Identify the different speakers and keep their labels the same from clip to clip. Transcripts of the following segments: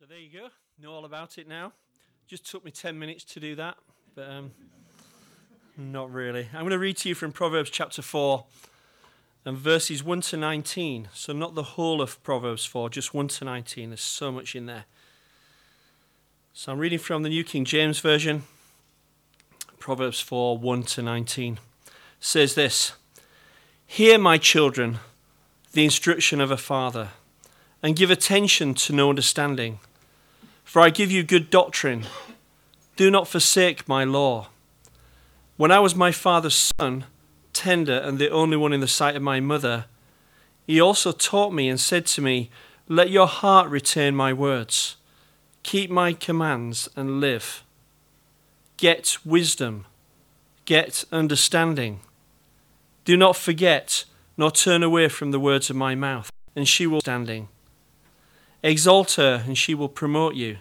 Speaker 1: So there you go. Know all about it now. Just took me 10 minutes to do that, but um, not really. I'm going to read to you from Proverbs chapter 4 and verses 1 to 19. So, not the whole of Proverbs 4, just 1 to 19. There's so much in there. So, I'm reading from the New King James Version. Proverbs 4 1 to 19 says this Hear, my children, the instruction of a father, and give attention to know understanding. For I give you good doctrine. Do not forsake my law. When I was my father's son, tender and the only one in the sight of my mother, he also taught me and said to me, Let your heart retain my words. Keep my commands and live. Get wisdom. Get understanding. Do not forget, nor turn away from the words of my mouth, and she will standing. Exalt her, and she will promote you.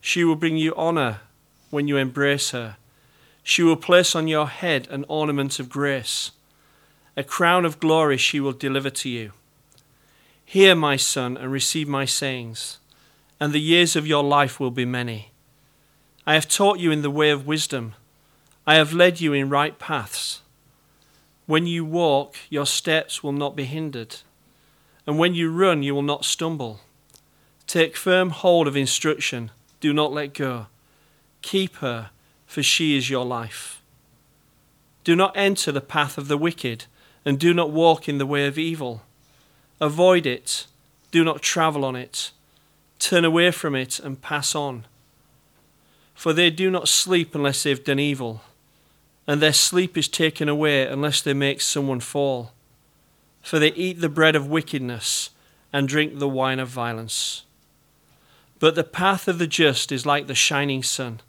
Speaker 1: She will bring you honor when you embrace her. She will place on your head an ornament of grace. A crown of glory she will deliver to you. Hear, my son, and receive my sayings, and the years of your life will be many. I have taught you in the way of wisdom. I have led you in right paths. When you walk, your steps will not be hindered, and when you run, you will not stumble. Take firm hold of instruction, do not let go. Keep her, for she is your life. Do not enter the path of the wicked, and do not walk in the way of evil. Avoid it, do not travel on it. Turn away from it and pass on. For they do not sleep unless they've done evil, and their sleep is taken away unless they make someone fall. For they eat the bread of wickedness and drink the wine of violence. But the path of the just is like the shining sun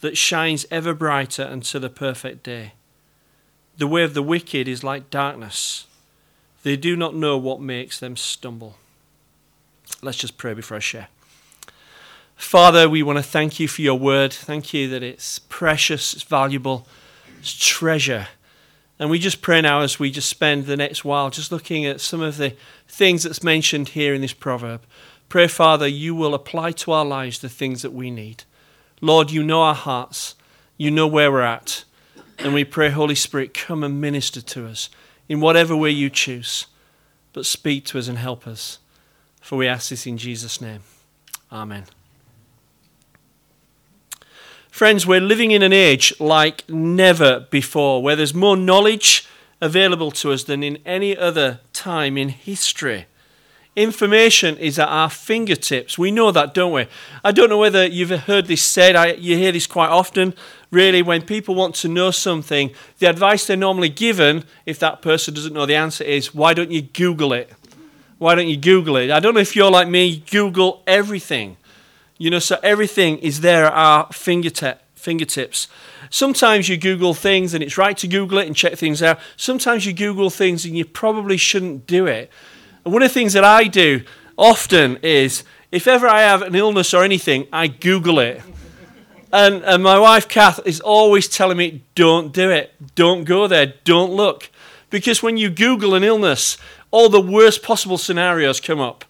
Speaker 1: that shines ever brighter until the perfect day. The way of the wicked is like darkness. They do not know what makes them stumble. Let's just pray before I share. Father, we want to thank you for your word. Thank you that it's precious, it's valuable, it's treasure. And we just pray now as we just spend the next while just looking at some of the things that's mentioned here in this proverb. Pray, Father, you will apply to our lives the things that we need. Lord, you know our hearts, you know where we're at. And we pray, Holy Spirit, come and minister to us in whatever way you choose, but speak to us and help us. For we ask this in Jesus' name. Amen. Friends, we're living in an age like never before, where there's more knowledge available to us than in any other time in history. Information is at our fingertips. We know that, don't we? I don't know whether you've heard this said. I, you hear this quite often. Really, when people want to know something, the advice they're normally given, if that person doesn't know the answer, is why don't you Google it? Why don't you Google it? I don't know if you're like me, Google everything. You know, so everything is there at our fingertip, fingertips. Sometimes you Google things and it's right to Google it and check things out. Sometimes you Google things and you probably shouldn't do it. And one of the things that I do often is if ever I have an illness or anything, I Google it. And, and my wife, Kath, is always telling me, don't do it. Don't go there. Don't look. Because when you Google an illness, all the worst possible scenarios come up.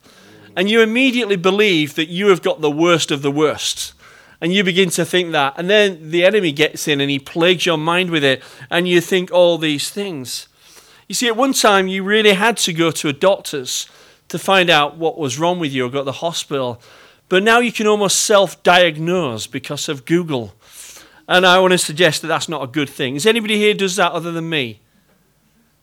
Speaker 1: And you immediately believe that you have got the worst of the worst. And you begin to think that. And then the enemy gets in and he plagues your mind with it. And you think all these things. You see, at one time, you really had to go to a doctor's to find out what was wrong with you or go to the hospital. But now you can almost self diagnose because of Google. And I want to suggest that that's not a good thing. Is anybody here does that other than me?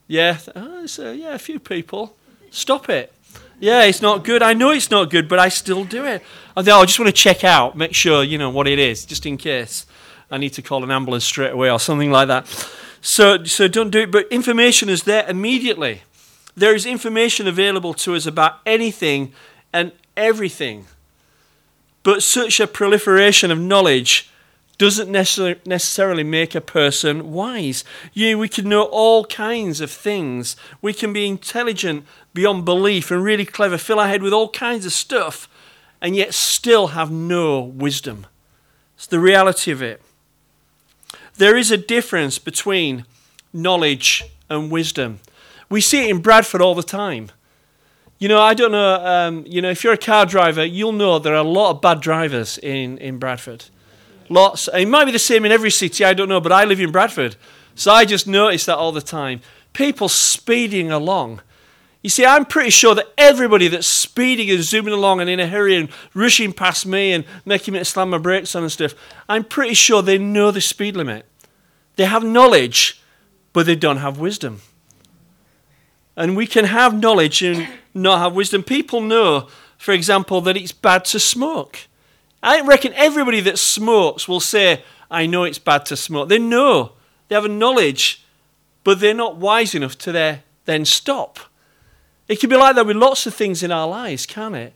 Speaker 1: Yeah? Ah, oh, so, uh, yeah, a few people. Stop it. Yeah, it's not good. I know it's not good, but I still do it. I think, oh, I just want to check out, make sure, you know, what it is, just in case I need to call an ambulance straight away or something like that. So, so don't do it. But information is there immediately. There is information available to us about anything and everything. But such a proliferation of knowledge doesn't necessarily make a person wise. Yeah, we can know all kinds of things. We can be intelligent beyond belief and really clever, fill our head with all kinds of stuff, and yet still have no wisdom. It's the reality of it. There is a difference between knowledge and wisdom. We see it in Bradford all the time. You know, I don't know. Um, you know, if you're a car driver, you'll know there are a lot of bad drivers in, in Bradford. Lots. It might be the same in every city, I don't know, but I live in Bradford. So I just notice that all the time. People speeding along. You see, I'm pretty sure that everybody that's speeding and zooming along and in a hurry and rushing past me and making me slam my brakes on and stuff, I'm pretty sure they know the speed limit. They have knowledge, but they don't have wisdom. And we can have knowledge and not have wisdom. People know, for example, that it's bad to smoke. I reckon everybody that smokes will say, I know it's bad to smoke. They know, they have a knowledge, but they're not wise enough to then stop. It can be like that with lots of things in our lives, can it?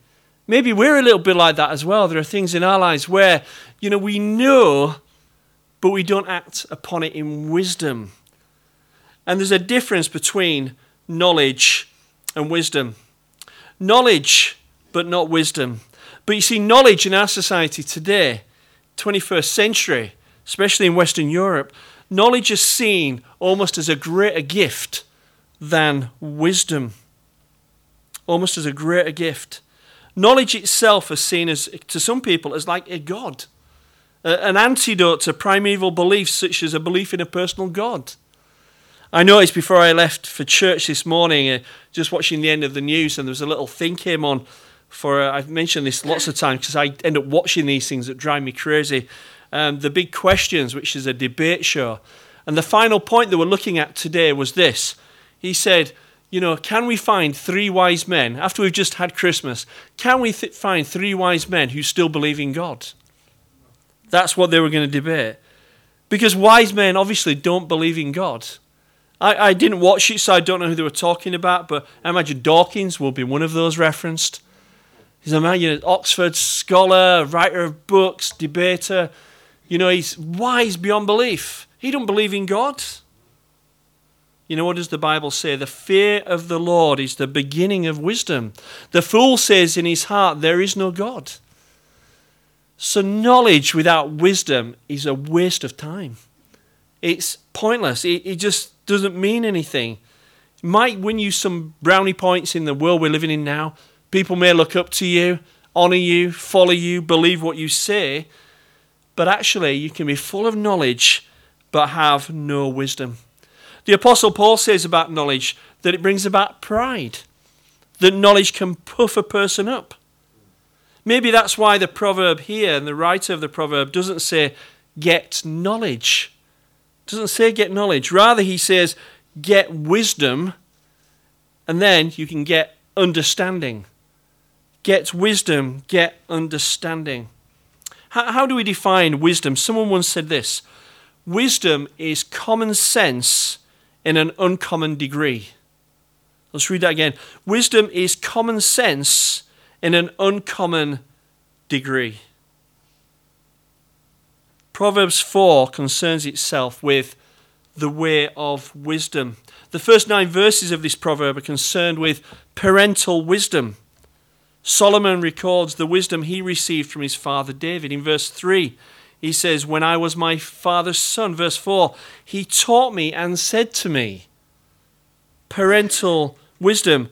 Speaker 1: Maybe we're a little bit like that as well. There are things in our lives where, you know, we know, but we don't act upon it in wisdom. And there's a difference between knowledge and wisdom. Knowledge, but not wisdom. But you see, knowledge in our society today, 21st century, especially in Western Europe, knowledge is seen almost as a greater gift than wisdom. Almost as a greater gift. Knowledge itself is seen as, to some people, as like a god, an antidote to primeval beliefs such as a belief in a personal God. I noticed before I left for church this morning, uh, just watching the end of the news, and there was a little thing came on for, uh, I've mentioned this lots of times because I end up watching these things that drive me crazy. Um, the Big Questions, which is a debate show. And the final point that we're looking at today was this. He said, you know, can we find three wise men, after we've just had Christmas, can we th- find three wise men who still believe in God? That's what they were going to debate. Because wise men obviously don't believe in God. I, I didn't watch it, so I don't know who they were talking about, but I imagine Dawkins will be one of those referenced. He's a man, you know, Oxford scholar, writer of books, debater. You know, he's wise beyond belief. He don't believe in God. You know what does the Bible say? The fear of the Lord is the beginning of wisdom. The fool says in his heart, There is no God. So, knowledge without wisdom is a waste of time. It's pointless. It, it just doesn't mean anything. It might win you some brownie points in the world we're living in now. People may look up to you, honor you, follow you, believe what you say, but actually, you can be full of knowledge but have no wisdom. The Apostle Paul says about knowledge that it brings about pride, that knowledge can puff a person up. Maybe that's why the proverb here and the writer of the proverb doesn't say, get knowledge doesn't say get knowledge. Rather, he says get wisdom, and then you can get understanding. Get wisdom, get understanding. How, how do we define wisdom? Someone once said this Wisdom is common sense in an uncommon degree. Let's read that again. Wisdom is common sense in an uncommon degree. Proverbs 4 concerns itself with the way of wisdom. The first nine verses of this proverb are concerned with parental wisdom. Solomon records the wisdom he received from his father David. In verse 3, he says, When I was my father's son. Verse 4, he taught me and said to me, Parental wisdom.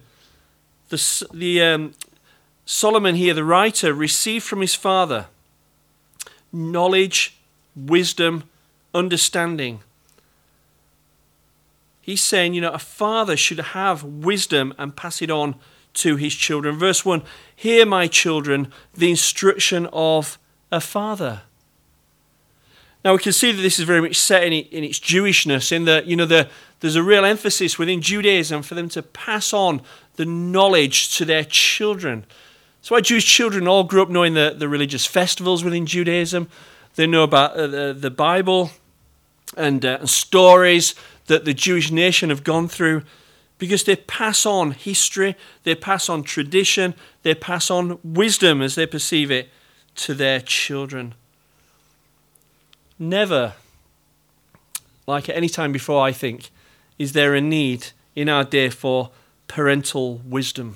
Speaker 1: The, the um, Solomon here, the writer, received from his father knowledge wisdom, understanding. He's saying, you know, a father should have wisdom and pass it on to his children. Verse 1 Hear, my children, the instruction of a father. Now we can see that this is very much set in, its Jewishness, in that, you know, the, there's a real emphasis within Judaism for them to pass on the knowledge to their children. That's why Jewish children all grew up knowing the, the religious festivals within Judaism. They know about uh, the, the Bible and, uh, and stories that the Jewish nation have gone through because they pass on history, they pass on tradition, they pass on wisdom as they perceive it to their children. Never, like at any time before, I think, is there a need in our day for parental wisdom.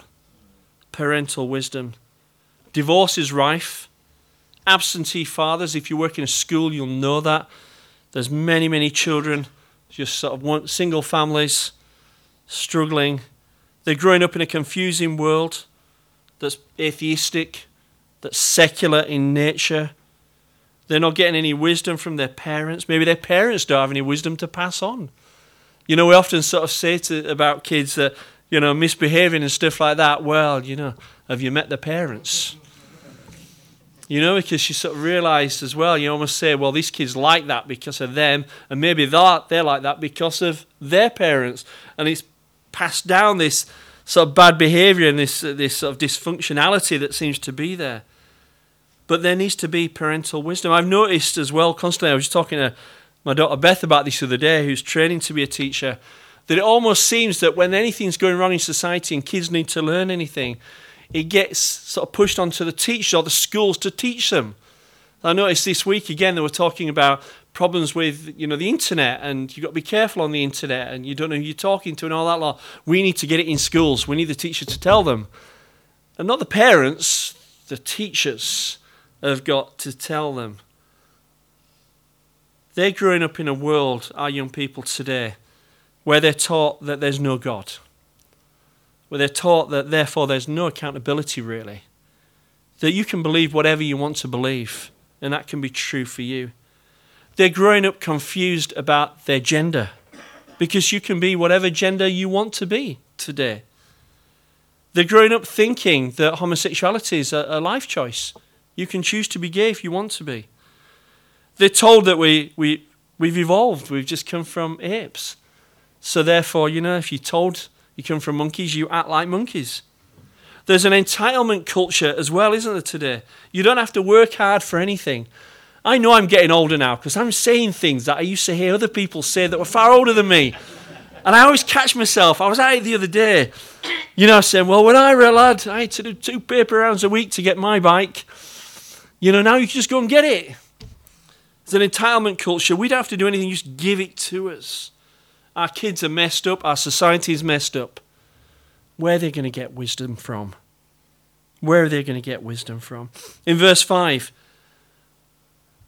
Speaker 1: Parental wisdom. Divorce is rife absentee fathers. If you work in a school, you'll know that. There's many, many children, just sort of one, single families, struggling. They're growing up in a confusing world that's atheistic, that's secular in nature. They're not getting any wisdom from their parents. Maybe their parents don't have any wisdom to pass on. You know, we often sort of say to, about kids that, you know, misbehaving and stuff like that. Well, you know, have you met the parents? You know, because you sort of realize as well, you almost say, well, these kids like that because of them, and maybe they're, they're like that because of their parents. And it's passed down this sort of bad behavior and this, this sort of dysfunctionality that seems to be there. But there needs to be parental wisdom. I've noticed as well constantly, I was talking to my daughter Beth about this the other day, who's training to be a teacher, that it almost seems that when anything's going wrong in society and kids need to learn anything, it gets sort of pushed onto the teachers or the schools to teach them. I noticed this week again they were talking about problems with you know the internet and you've got to be careful on the internet and you don't know who you're talking to and all that lot. We need to get it in schools. We need the teacher to tell them. And not the parents, the teachers have got to tell them. They're growing up in a world, our young people today, where they're taught that there's no God where they're taught that therefore there's no accountability really. That you can believe whatever you want to believe, and that can be true for you. They're growing up confused about their gender because you can be whatever gender you want to be today. They're growing up thinking that homosexuality is a, life choice. You can choose to be gay if you want to be. They're told that we, we, we've evolved, we've just come from apes. So, therefore, you know, if you're told you come from monkeys, you act like monkeys. There's an entitlement culture as well, isn't there, today? You don't have to work hard for anything. I know I'm getting older now because I'm saying things that I used to hear other people say that were far older than me. And I always catch myself. I was out the other day, you know, saying, Well, when I were a lad, I had to do two paper rounds a week to get my bike. You know, now you can just go and get it. It's an entitlement culture. We don't have to do anything, just give it to us. Our kids are messed up. Our society is messed up. Where are they going to get wisdom from? Where are they going to get wisdom from? In verse 5,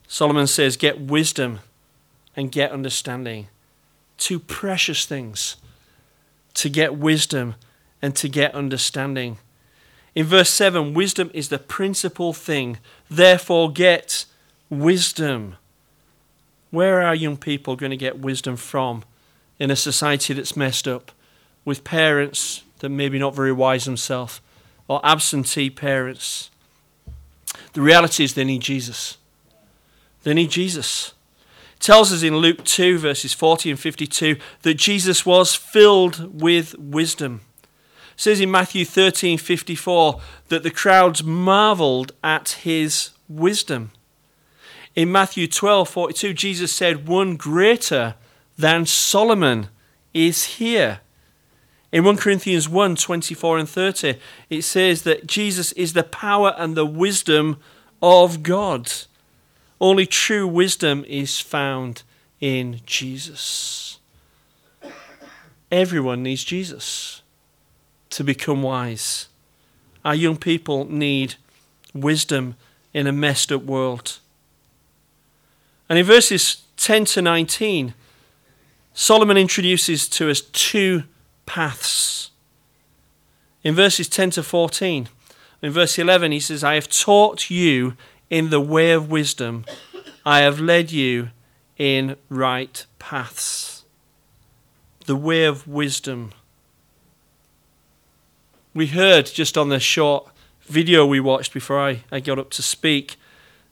Speaker 1: Solomon says, Get wisdom and get understanding. Two precious things to get wisdom and to get understanding. In verse 7, wisdom is the principal thing. Therefore, get wisdom. Where are young people going to get wisdom from? In a society that's messed up, with parents that maybe not very wise themselves, or absentee parents. The reality is they need Jesus. They need Jesus. It tells us in Luke 2, verses 40 and 52, that Jesus was filled with wisdom. It says in Matthew 13, 54, that the crowds marveled at his wisdom. In Matthew 12, 42, Jesus said, One greater than Solomon is here. In 1 Corinthians 1 24 and 30, it says that Jesus is the power and the wisdom of God. Only true wisdom is found in Jesus. Everyone needs Jesus to become wise. Our young people need wisdom in a messed up world. And in verses 10 to 19, Solomon introduces to us two paths. In verses 10 to 14, in verse 11, he says, I have taught you in the way of wisdom, I have led you in right paths. The way of wisdom. We heard just on the short video we watched before I, I got up to speak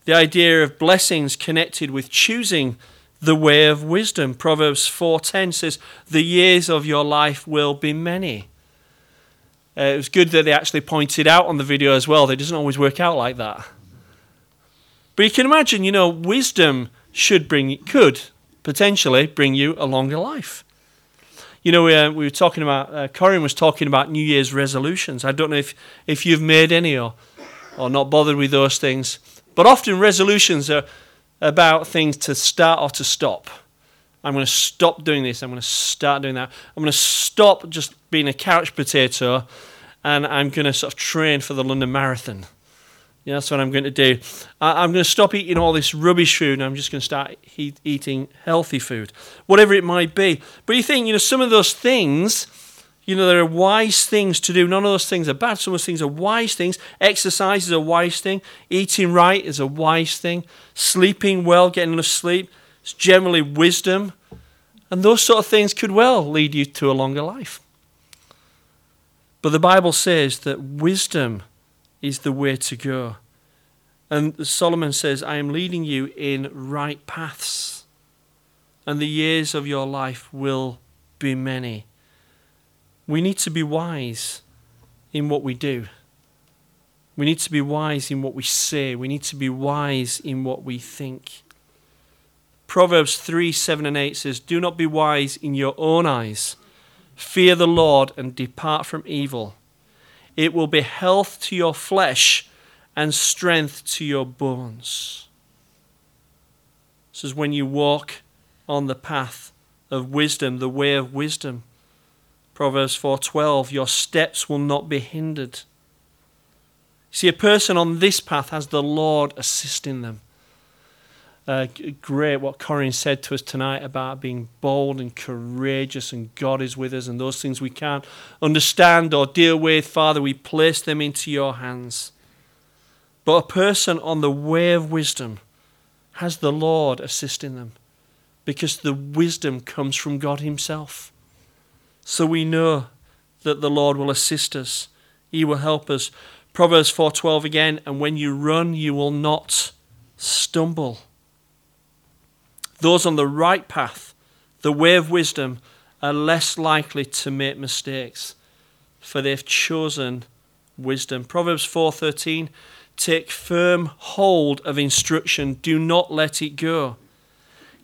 Speaker 1: the idea of blessings connected with choosing the way of wisdom. Proverbs 4:10 says, "The years of your life will be many." Uh, it was good that they actually pointed out on the video as well. that It doesn't always work out like that. But you can imagine, you know, wisdom should bring, could potentially bring you a longer life. You know, we, uh, we were talking about, uh, Corinne was talking about New Year's resolutions. I don't know if, if you've made any or, or not bothered with those things. But often resolutions are, about things to start or to stop. I'm going to stop doing this. I'm going to start doing that. I'm going to stop just being a couch potato and I'm going to sort of train for the London Marathon. Yeah, that's what I'm going to do. I'm going to stop eating all this rubbish food and I'm just going to start eating healthy food, whatever it might be. But you think, you know, some of those things You know, there are wise things to do. None of those things are bad. Some of those things are wise things. Exercise is a wise thing. Eating right is a wise thing. Sleeping well, getting enough sleep, is generally wisdom. And those sort of things could well lead you to a longer life. But the Bible says that wisdom is the way to go. And Solomon says, I am leading you in right paths, and the years of your life will be many. We need to be wise in what we do. We need to be wise in what we say. We need to be wise in what we think. Proverbs 3 7 and 8 says, Do not be wise in your own eyes. Fear the Lord and depart from evil. It will be health to your flesh and strength to your bones. This is when you walk on the path of wisdom, the way of wisdom. Proverbs 4:12 Your steps will not be hindered. See, a person on this path has the Lord assisting them. Uh, great what Corinne said to us tonight about being bold and courageous, and God is with us, and those things we can't understand or deal with, Father, we place them into your hands. But a person on the way of wisdom has the Lord assisting them because the wisdom comes from God Himself. So we know that the Lord will assist us. He will help us. Proverbs 4:12 again, and when you run you will not stumble. Those on the right path, the way of wisdom, are less likely to make mistakes, for they've chosen wisdom. Proverbs 4:13 Take firm hold of instruction, do not let it go.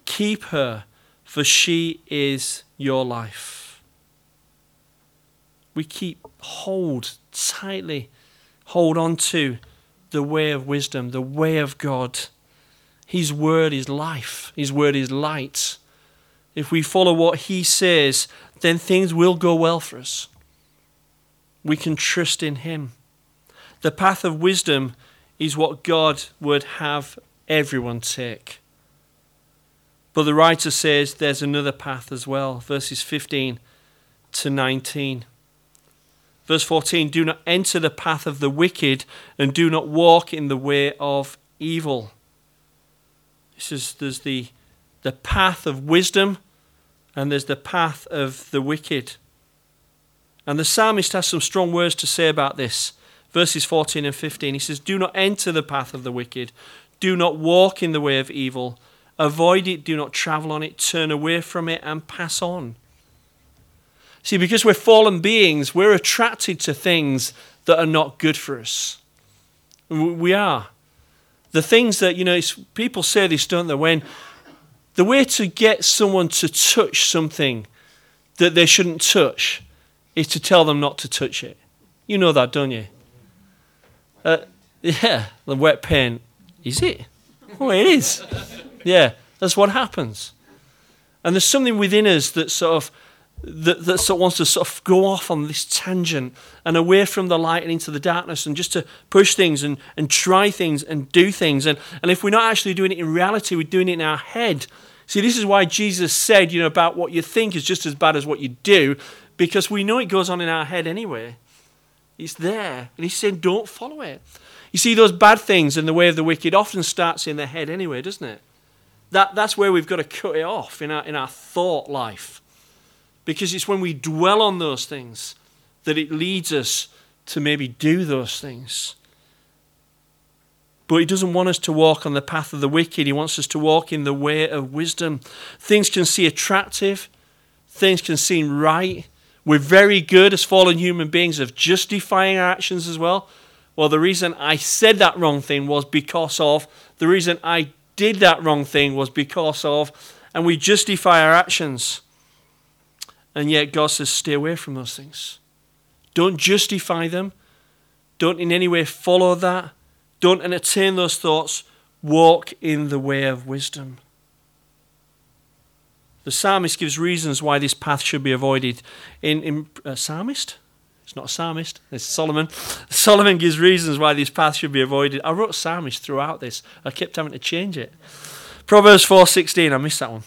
Speaker 1: Keep her, for she is your life we keep hold tightly, hold on to the way of wisdom, the way of God. His word is life, His word is light. If we follow what He says, then things will go well for us. We can trust in Him. The path of wisdom is what God would have everyone take. But the writer says there's another path as well, verses 15 to 19. Verse 14 Do not enter the path of the wicked, and do not walk in the way of evil. This is there's the, the path of wisdom, and there's the path of the wicked. And the psalmist has some strong words to say about this. Verses 14 and 15. He says, Do not enter the path of the wicked, do not walk in the way of evil. Avoid it, do not travel on it, turn away from it, and pass on. See, because we're fallen beings, we're attracted to things that are not good for us. We are. The things that, you know, people say this, don't they? When the way to get someone to touch something that they shouldn't touch is to tell them not to touch it. You know that, don't you? Uh, yeah, the wet paint. Is it? Oh, it is. Yeah, that's what happens. And there's something within us that sort of that, that sort of wants to sort of go off on this tangent and away from the light and into the darkness and just to push things and, and try things and do things. And, and if we're not actually doing it in reality, we're doing it in our head. See, this is why Jesus said, you know, about what you think is just as bad as what you do, because we know it goes on in our head anyway. It's there. And he's saying, don't follow it. You see, those bad things in the way of the wicked often starts in the head anyway, doesn't it? That, that's where we've got to cut it off in our, in our thought life. Because it's when we dwell on those things that it leads us to maybe do those things. But he doesn't want us to walk on the path of the wicked. He wants us to walk in the way of wisdom. Things can seem attractive, things can seem right. We're very good as fallen human beings of justifying our actions as well. Well, the reason I said that wrong thing was because of, the reason I did that wrong thing was because of, and we justify our actions. And yet God says, stay away from those things. Don't justify them. Don't in any way follow that. Don't entertain those thoughts. Walk in the way of wisdom. The psalmist gives reasons why this path should be avoided. In, in uh, psalmist? It's not a psalmist. It's Solomon. Solomon gives reasons why this path should be avoided. I wrote psalmist throughout this. I kept having to change it. Proverbs 4:16. I missed that one.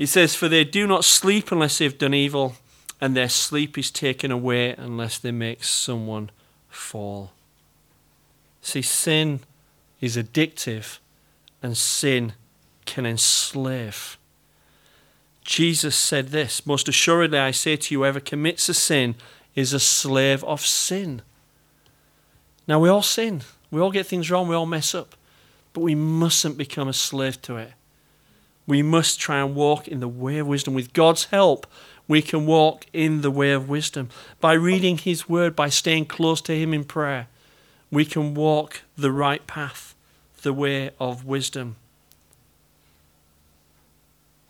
Speaker 1: He says, For they do not sleep unless they've done evil. and their sleep is taken away unless they make someone fall. See, sin is addictive, and sin can enslave. Jesus said this Most assuredly, I say to you, whoever commits a sin is a slave of sin. Now, we all sin. We all get things wrong. We all mess up. But we mustn't become a slave to it. We must try and walk in the way of wisdom. With God's help, we can walk in the way of wisdom. By reading His Word, by staying close to Him in prayer, we can walk the right path, the way of wisdom.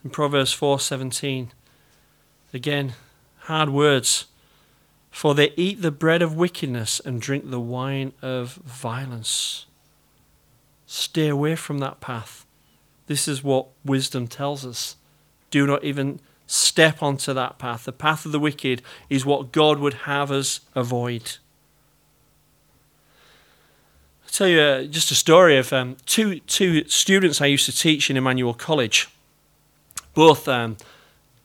Speaker 1: In Proverbs 4:17, again, hard words. For they eat the bread of wickedness and drink the wine of violence. Stay away from that path. This is what wisdom tells us. Do not even step onto that path. The path of the wicked is what God would have us avoid. I'll tell you uh, just a story of um, two, two students I used to teach in Emmanuel College. Both um,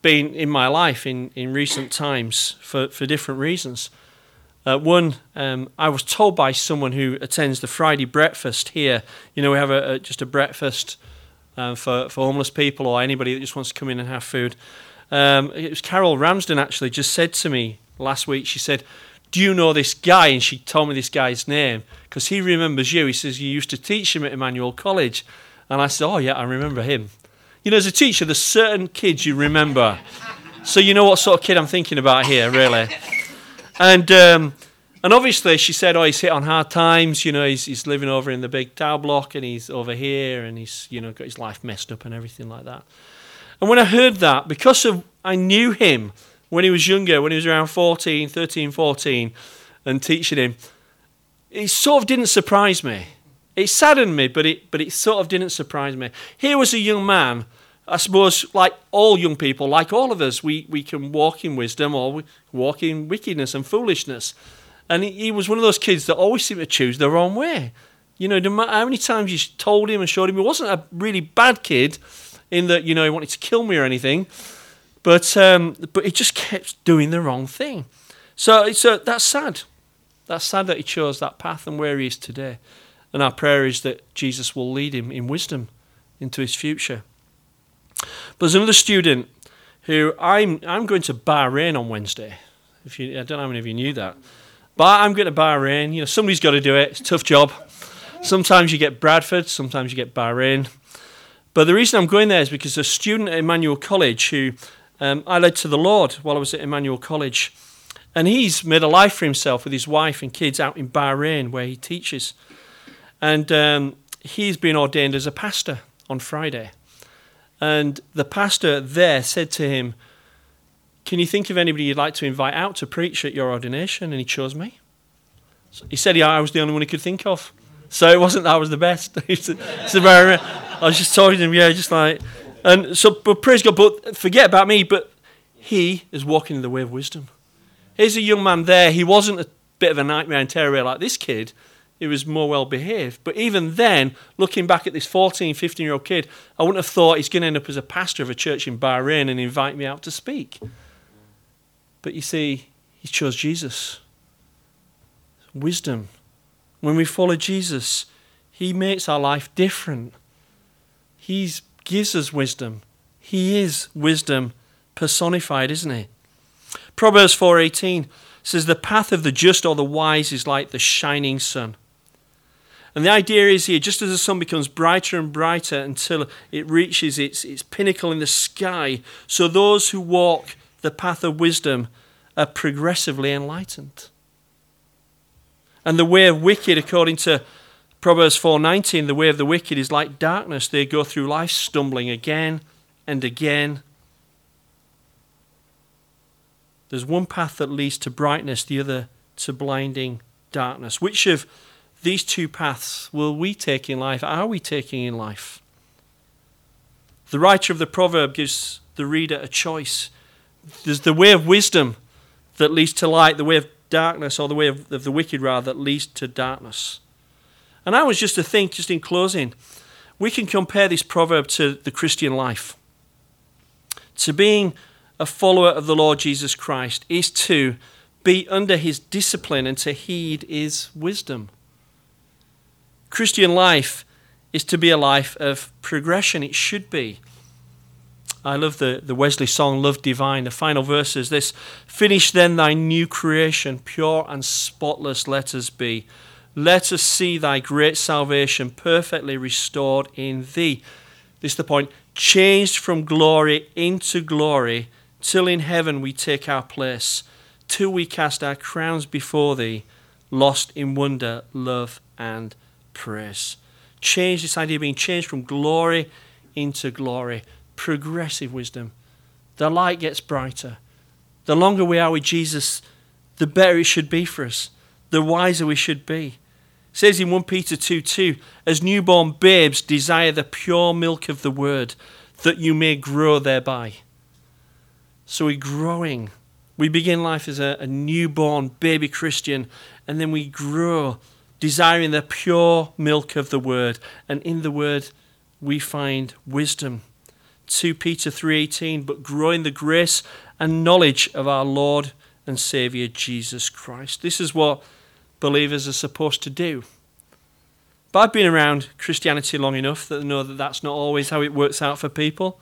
Speaker 1: been in my life in, in recent times for, for different reasons. Uh, one, um, I was told by someone who attends the Friday breakfast here. You know, we have a, a, just a breakfast uh, for, for homeless people or anybody that just wants to come in and have food. Um, it was Carol Ramsden actually just said to me last week, she said, Do you know this guy? And she told me this guy's name because he remembers you. He says, You used to teach him at Emmanuel College. And I said, Oh, yeah, I remember him. You know, as a teacher, there's certain kids you remember. So you know what sort of kid I'm thinking about here, really. And um, and obviously, she said, "Oh, he's hit on hard times. You know, he's he's living over in the big tower block, and he's over here, and he's you know got his life messed up and everything like that." And when I heard that, because of I knew him when he was younger, when he was around 14, 13, 14, and teaching him, it sort of didn't surprise me. It saddened me, but it but it sort of didn't surprise me. Here was a young man I suppose, like all young people, like all of us, we, we can walk in wisdom or we walk in wickedness and foolishness. And he, he, was one of those kids that always seemed to choose the wrong way. You know, no matter how many times you told him and showed him, he wasn't a really bad kid in that, you know, he wanted to kill me or anything, but, um, but he just kept doing the wrong thing. So, so that's sad. That's sad that he chose that path and where he is today. And our prayer is that Jesus will lead him in wisdom into his future. But there's another student who I'm I'm going to Bahrain on Wednesday. If you, I don't know how many of you knew that, but I'm going to Bahrain. You know, somebody's got to do it. It's a tough job. Sometimes you get Bradford, sometimes you get Bahrain. But the reason I'm going there is because a student at Emmanuel College who um, I led to the Lord while I was at Emmanuel College, and he's made a life for himself with his wife and kids out in Bahrain where he teaches, and um, he's been ordained as a pastor on Friday. And the pastor there said to him, Can you think of anybody you'd like to invite out to preach at your ordination? And he chose me. So he said, I was the only one he could think of. So it wasn't that I was the best. I was just talking to him, yeah, just like. And so, but praise God, but forget about me, but he is walking in the way of wisdom. Here's a young man there. He wasn't a bit of a nightmare and terror like this kid he was more well behaved. But even then, looking back at this 14, 15 year old kid, I wouldn't have thought he's going to end up as a pastor of a church in Bahrain and invite me out to speak. But you see, he chose Jesus. Wisdom. When we follow Jesus, he makes our life different. He gives us wisdom. He is wisdom personified, isn't he? Proverbs 4:18 says the path of the just or the wise is like the shining sun. And the idea is here, just as the sun becomes brighter and brighter until it reaches its, its pinnacle in the sky, so those who walk the path of wisdom are progressively enlightened. And the way of wicked, according to Proverbs 4:19, the way of the wicked is like darkness. They go through life stumbling again and again. There's one path that leads to brightness, the other to blinding darkness. Which of these two paths will we take in life? Are we taking in life? The writer of the proverb gives the reader a choice. There's the way of wisdom that leads to light, the way of darkness, or the way of, of the wicked, rather, that leads to darkness. And I was just to think, just in closing, we can compare this proverb to the Christian life, to being a follower of the Lord Jesus Christ is to be under his discipline and to heed his wisdom. Christian life is to be a life of progression. It should be. I love the, the Wesley song, Love Divine. The final verse is this Finish then thy new creation, pure and spotless let us be. Let us see thy great salvation perfectly restored in thee. This is the point. Changed from glory into glory, till in heaven we take our place, till we cast our crowns before thee, lost in wonder, love, and praise. Change this idea of being changed from glory into glory. Progressive wisdom. The light gets brighter. The longer we are with Jesus, the better it should be for us, the wiser we should be says in 1 Peter 2 2, as newborn babes desire the pure milk of the word, that you may grow thereby. So we're growing. We begin life as a, a newborn baby Christian, and then we grow, desiring the pure milk of the word. And in the word, we find wisdom. 2 Peter 3:18 but grow in the grace and knowledge of our Lord and Savior Jesus Christ. This is what believers are supposed to do. But I've been around Christianity long enough that I know that that's not always how it works out for people.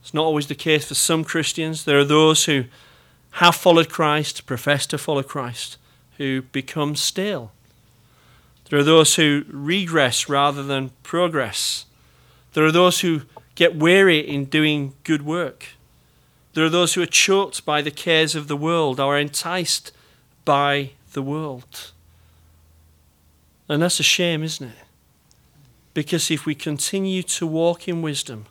Speaker 1: It's not always the case for some Christians. There are those who have followed Christ, profess to follow Christ, who become stale. There are those who regress rather than progress. There are those who get weary in doing good work. There are those who are choked by the cares of the world or enticed by the world. And that's a shame, isn't it? Because if we continue to walk in wisdom,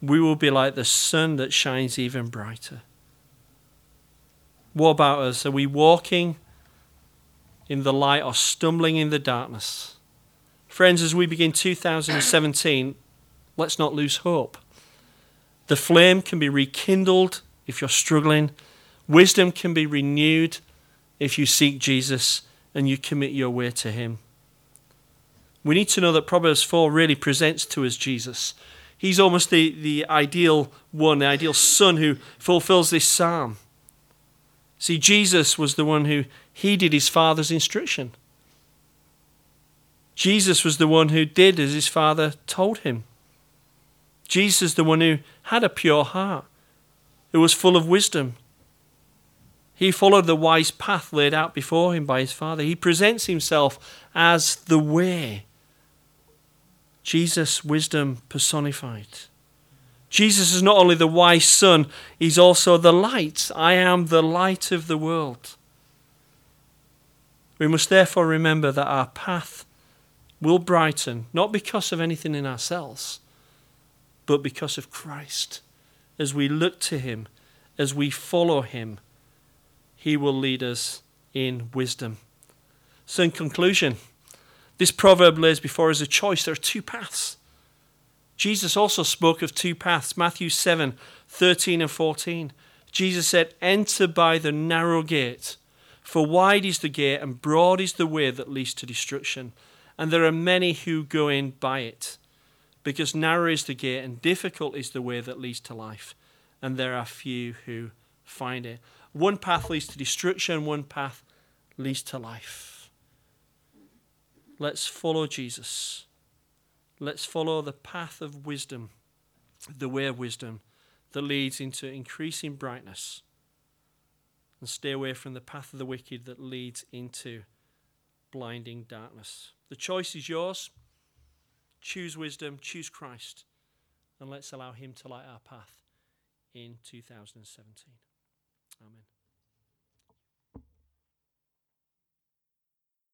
Speaker 1: we will be like the sun that shines even brighter. What about us? Are we walking in the light or stumbling in the darkness? Friends, as we begin 2017, let's not lose hope. The flame can be rekindled if you're struggling, wisdom can be renewed if you seek Jesus and you commit your way to Him. We need to know that Proverbs 4 really presents to us Jesus. He's almost the, the ideal one, the ideal son who fulfills this psalm. See, Jesus was the one who heeded his father's instruction. Jesus was the one who did as his father told him. Jesus the one who had a pure heart, who was full of wisdom, he followed the wise path laid out before him by his Father. He presents himself as the way. Jesus' wisdom personified. Jesus is not only the wise Son, he's also the light. I am the light of the world. We must therefore remember that our path will brighten, not because of anything in ourselves, but because of Christ. As we look to him, as we follow him, he will lead us in wisdom. So, in conclusion, this proverb lays before us a choice. There are two paths. Jesus also spoke of two paths Matthew 7 13 and 14. Jesus said, Enter by the narrow gate, for wide is the gate and broad is the way that leads to destruction, and there are many who go in by it. Because narrow is the gate and difficult is the way that leads to life, and there are few who find it. One path leads to destruction, one path leads to life. Let's follow Jesus. Let's follow the path of wisdom, the way of wisdom that leads into increasing brightness. And stay away from the path of the wicked that leads into blinding darkness. The choice is yours. Choose wisdom, choose Christ, and let's allow Him to light our path in 2017. Amen.